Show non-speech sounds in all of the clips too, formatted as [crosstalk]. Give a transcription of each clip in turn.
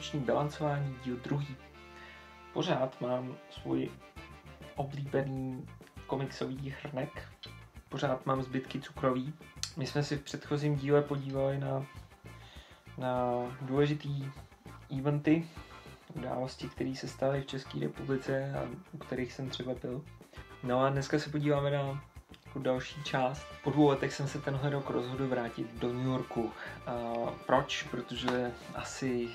novoroční bilancování díl druhý. Pořád mám svůj oblíbený komiksový hrnek. Pořád mám zbytky cukroví. My jsme si v předchozím díle podívali na, na důležitý eventy, události, které se staly v České republice a u kterých jsem třeba byl. No a dneska se podíváme na další část. Po dvou letech jsem se tenhle rok rozhodl vrátit do New Yorku. A proč? Protože asi...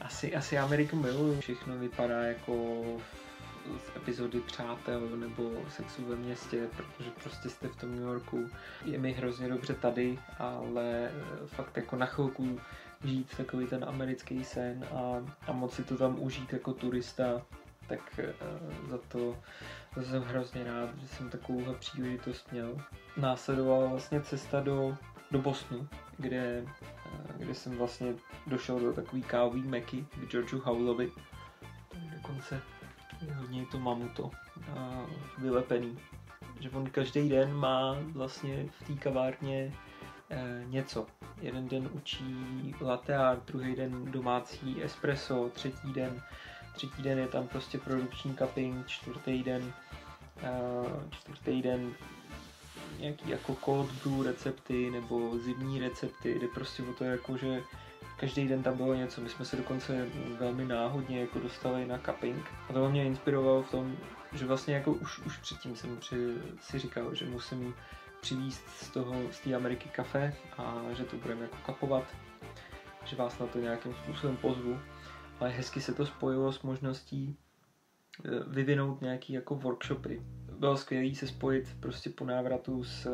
asi, asi Ameriku miluju. Všechno vypadá jako z epizody Přátel nebo Sexu ve městě, protože prostě jste v tom New Yorku. Je mi hrozně dobře tady, ale fakt jako na chvilku žít takový ten americký sen a, a moc si to tam užít jako turista, tak za to za jsem hrozně rád, že jsem takovouhle příležitost měl. Následovala vlastně cesta do, do Bosnu, kde, kde jsem vlastně došel do takový kávový meky k Georgeu Howellovi. Dokonce je hodně to mamuto uh, vylepený. Že on každý den má vlastně v té kavárně e, něco. Jeden den učí latte art, druhý den domácí espresso, třetí den, třetí den je tam prostě produkční cupping, čtvrtý den, e, čtvrtý den nějaký jako cold brew recepty nebo zimní recepty, jde prostě o to jako, že každý den tam bylo něco. My jsme se dokonce velmi náhodně jako dostali na cupping a to mě inspirovalo v tom, že vlastně jako už, už předtím jsem při, si říkal, že musím přivízt z toho, z té Ameriky kafe a že to budeme jako kapovat, že vás na to nějakým způsobem pozvu. Ale hezky se to spojilo s možností eh, vyvinout nějaký jako workshopy. Bylo skvělé se spojit prostě po návratu s uh,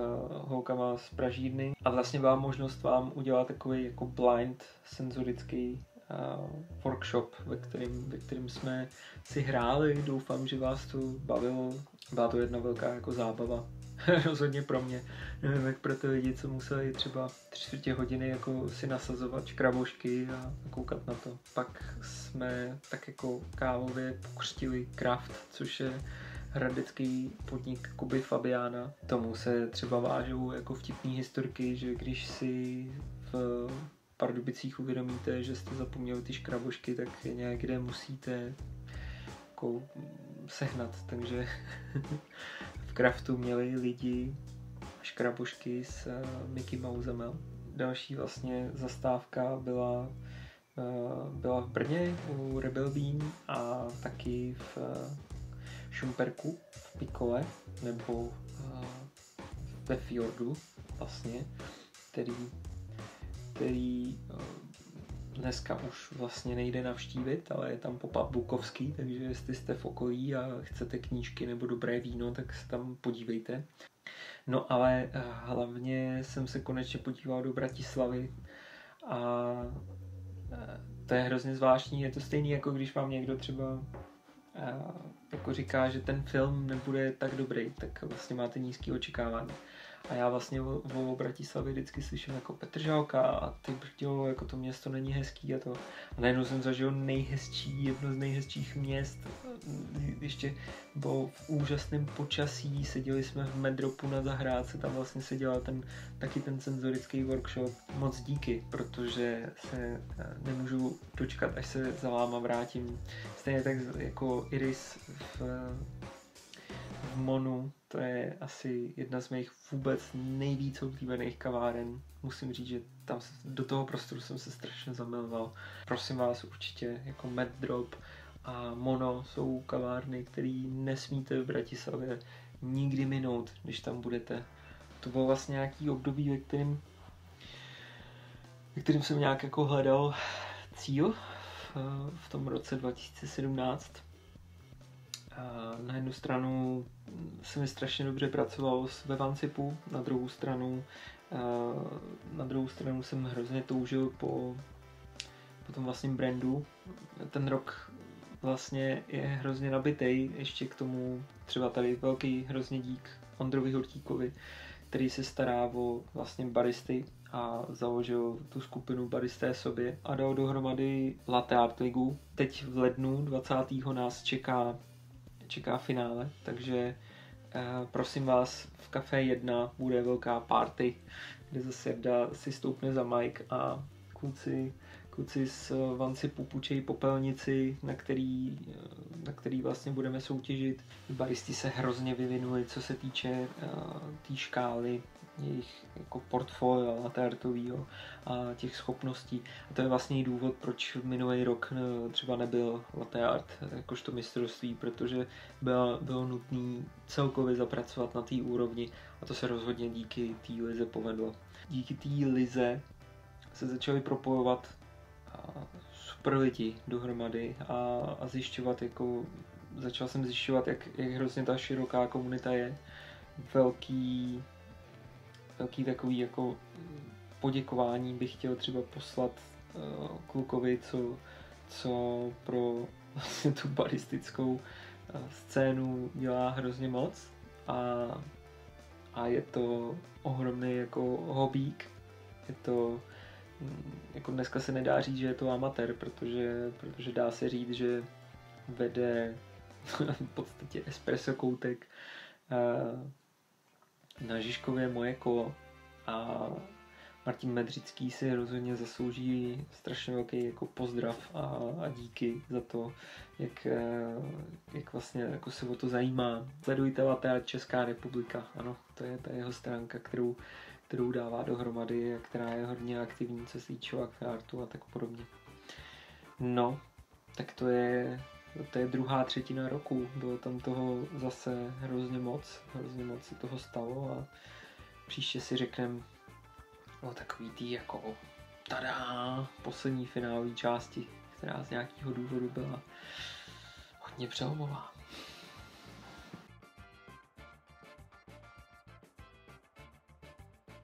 holkama z Pražírny a vlastně byla možnost vám udělat takový jako blind senzorický uh, workshop, ve kterým, ve kterým jsme si hráli. Doufám, že vás to bavilo. Byla to jedna velká jako zábava. [laughs] rozhodně pro mě. Nevím, jak pro ty lidi, co museli třeba tři čtvrtě hodiny jako si nasazovat škrabošky a koukat na to. Pak jsme tak jako kávově pokřtili Kraft, což je hradecký podnik Kuby Fabiana. Tomu se třeba vážou jako vtipný historky, že když si v Pardubicích uvědomíte, že jste zapomněli ty škrabošky, tak někde musíte jako sehnat, takže [laughs] v Craftu měli lidi škrabušky s Mickey Mousem. Další vlastně zastávka byla, uh, byla v Brně u Rebel Bean a taky v Šumperku v Pikole nebo uh, ve Fjordu vlastně, který, který uh, dneska už vlastně nejde navštívit, ale je tam pop-up Bukovský, takže jestli jste v okolí a chcete knížky nebo dobré víno, tak se tam podívejte. No ale eh, hlavně jsem se konečně podíval do Bratislavy a eh, to je hrozně zvláštní, je to stejný jako když vám někdo třeba eh, jako říká, že ten film nebude tak dobrý, tak vlastně máte nízký očekávání. A já vlastně o, o Bratislavě vždycky slyším jako Petržalka a ty brďo, jako to město není hezký a to. A najednou jsem zažil nejhezčí, jedno z nejhezčích měst. Ještě bylo v úžasném počasí, seděli jsme v Medropu na zahrádce, tam vlastně se dělal ten, taky ten senzorický workshop. Moc díky, protože se eh, nemůžu dočkat, až se za váma vrátím. Stejně tak jako Iris v v Monu, to je asi jedna z mých vůbec nejvíc oblíbených kaváren. Musím říct, že tam do toho prostoru jsem se strašně zamiloval. Prosím vás určitě, jako Mad Drop a Mono jsou kavárny, které nesmíte v Bratislavě nikdy minout, když tam budete. To bylo vlastně nějaký období, ve kterém, ve kterém jsem nějak jako hledal cíl v, v tom roce 2017 na jednu stranu se mi strašně dobře pracovalo s Vevancipu, na druhou stranu na druhou stranu jsem hrozně toužil po, po tom vlastním brandu. Ten rok vlastně je hrozně nabitý, ještě k tomu třeba tady velký hrozně dík Ondrovi Hortíkovi, který se stará o vlastně baristy a založil tu skupinu Baristé sobě a dal dohromady Latte Art Ligu. Teď v lednu 20. nás čeká čeká finále, takže uh, prosím vás, v Café 1 bude velká party, kde zase Jarda si stoupne za Mike a kluci, kluci z Vanci Pupučej Popelnici, na který, na který vlastně budeme soutěžit. Baristi se hrozně vyvinuli, co se týče té tý škály jejich jako portfolio latartového a těch schopností. A to je vlastně i důvod, proč minulý rok eh, třeba nebyl latte art jakožto mistrovství, protože bylo, bylo nutné celkově zapracovat na té úrovni a to se rozhodně díky té lize povedlo. Díky té lize se začali propojovat super lidi dohromady a, a zjišťovat, jako začal jsem zjišťovat, jak, jak hrozně ta široká komunita je. Velký velký takový jako poděkování bych chtěl třeba poslat uh, klukovi, co, co pro vlastně tu baristickou uh, scénu dělá hrozně moc a, a je to ohromný jako hobík. Je to jako dneska se nedá říct, že je to amatér, protože, protože dá se říct, že vede v podstatě espresso koutek uh, na Žižkově moje kolo a Martin Medřický si rozhodně zaslouží strašně velký jako pozdrav a, a díky za to, jak, eh, jak vlastně jako se o to zajímá. Sledujte Latea Česká republika, ano, to je ta jeho stránka, kterou, kterou dává dohromady která je hodně aktivní, co se týče a tak podobně. No, tak to je to je druhá třetina roku, bylo tam toho zase hrozně moc, hrozně moc se toho stalo a příště si řekneme o takový tý jako tada, poslední finální části, která z nějakého důvodu byla hodně přelomová.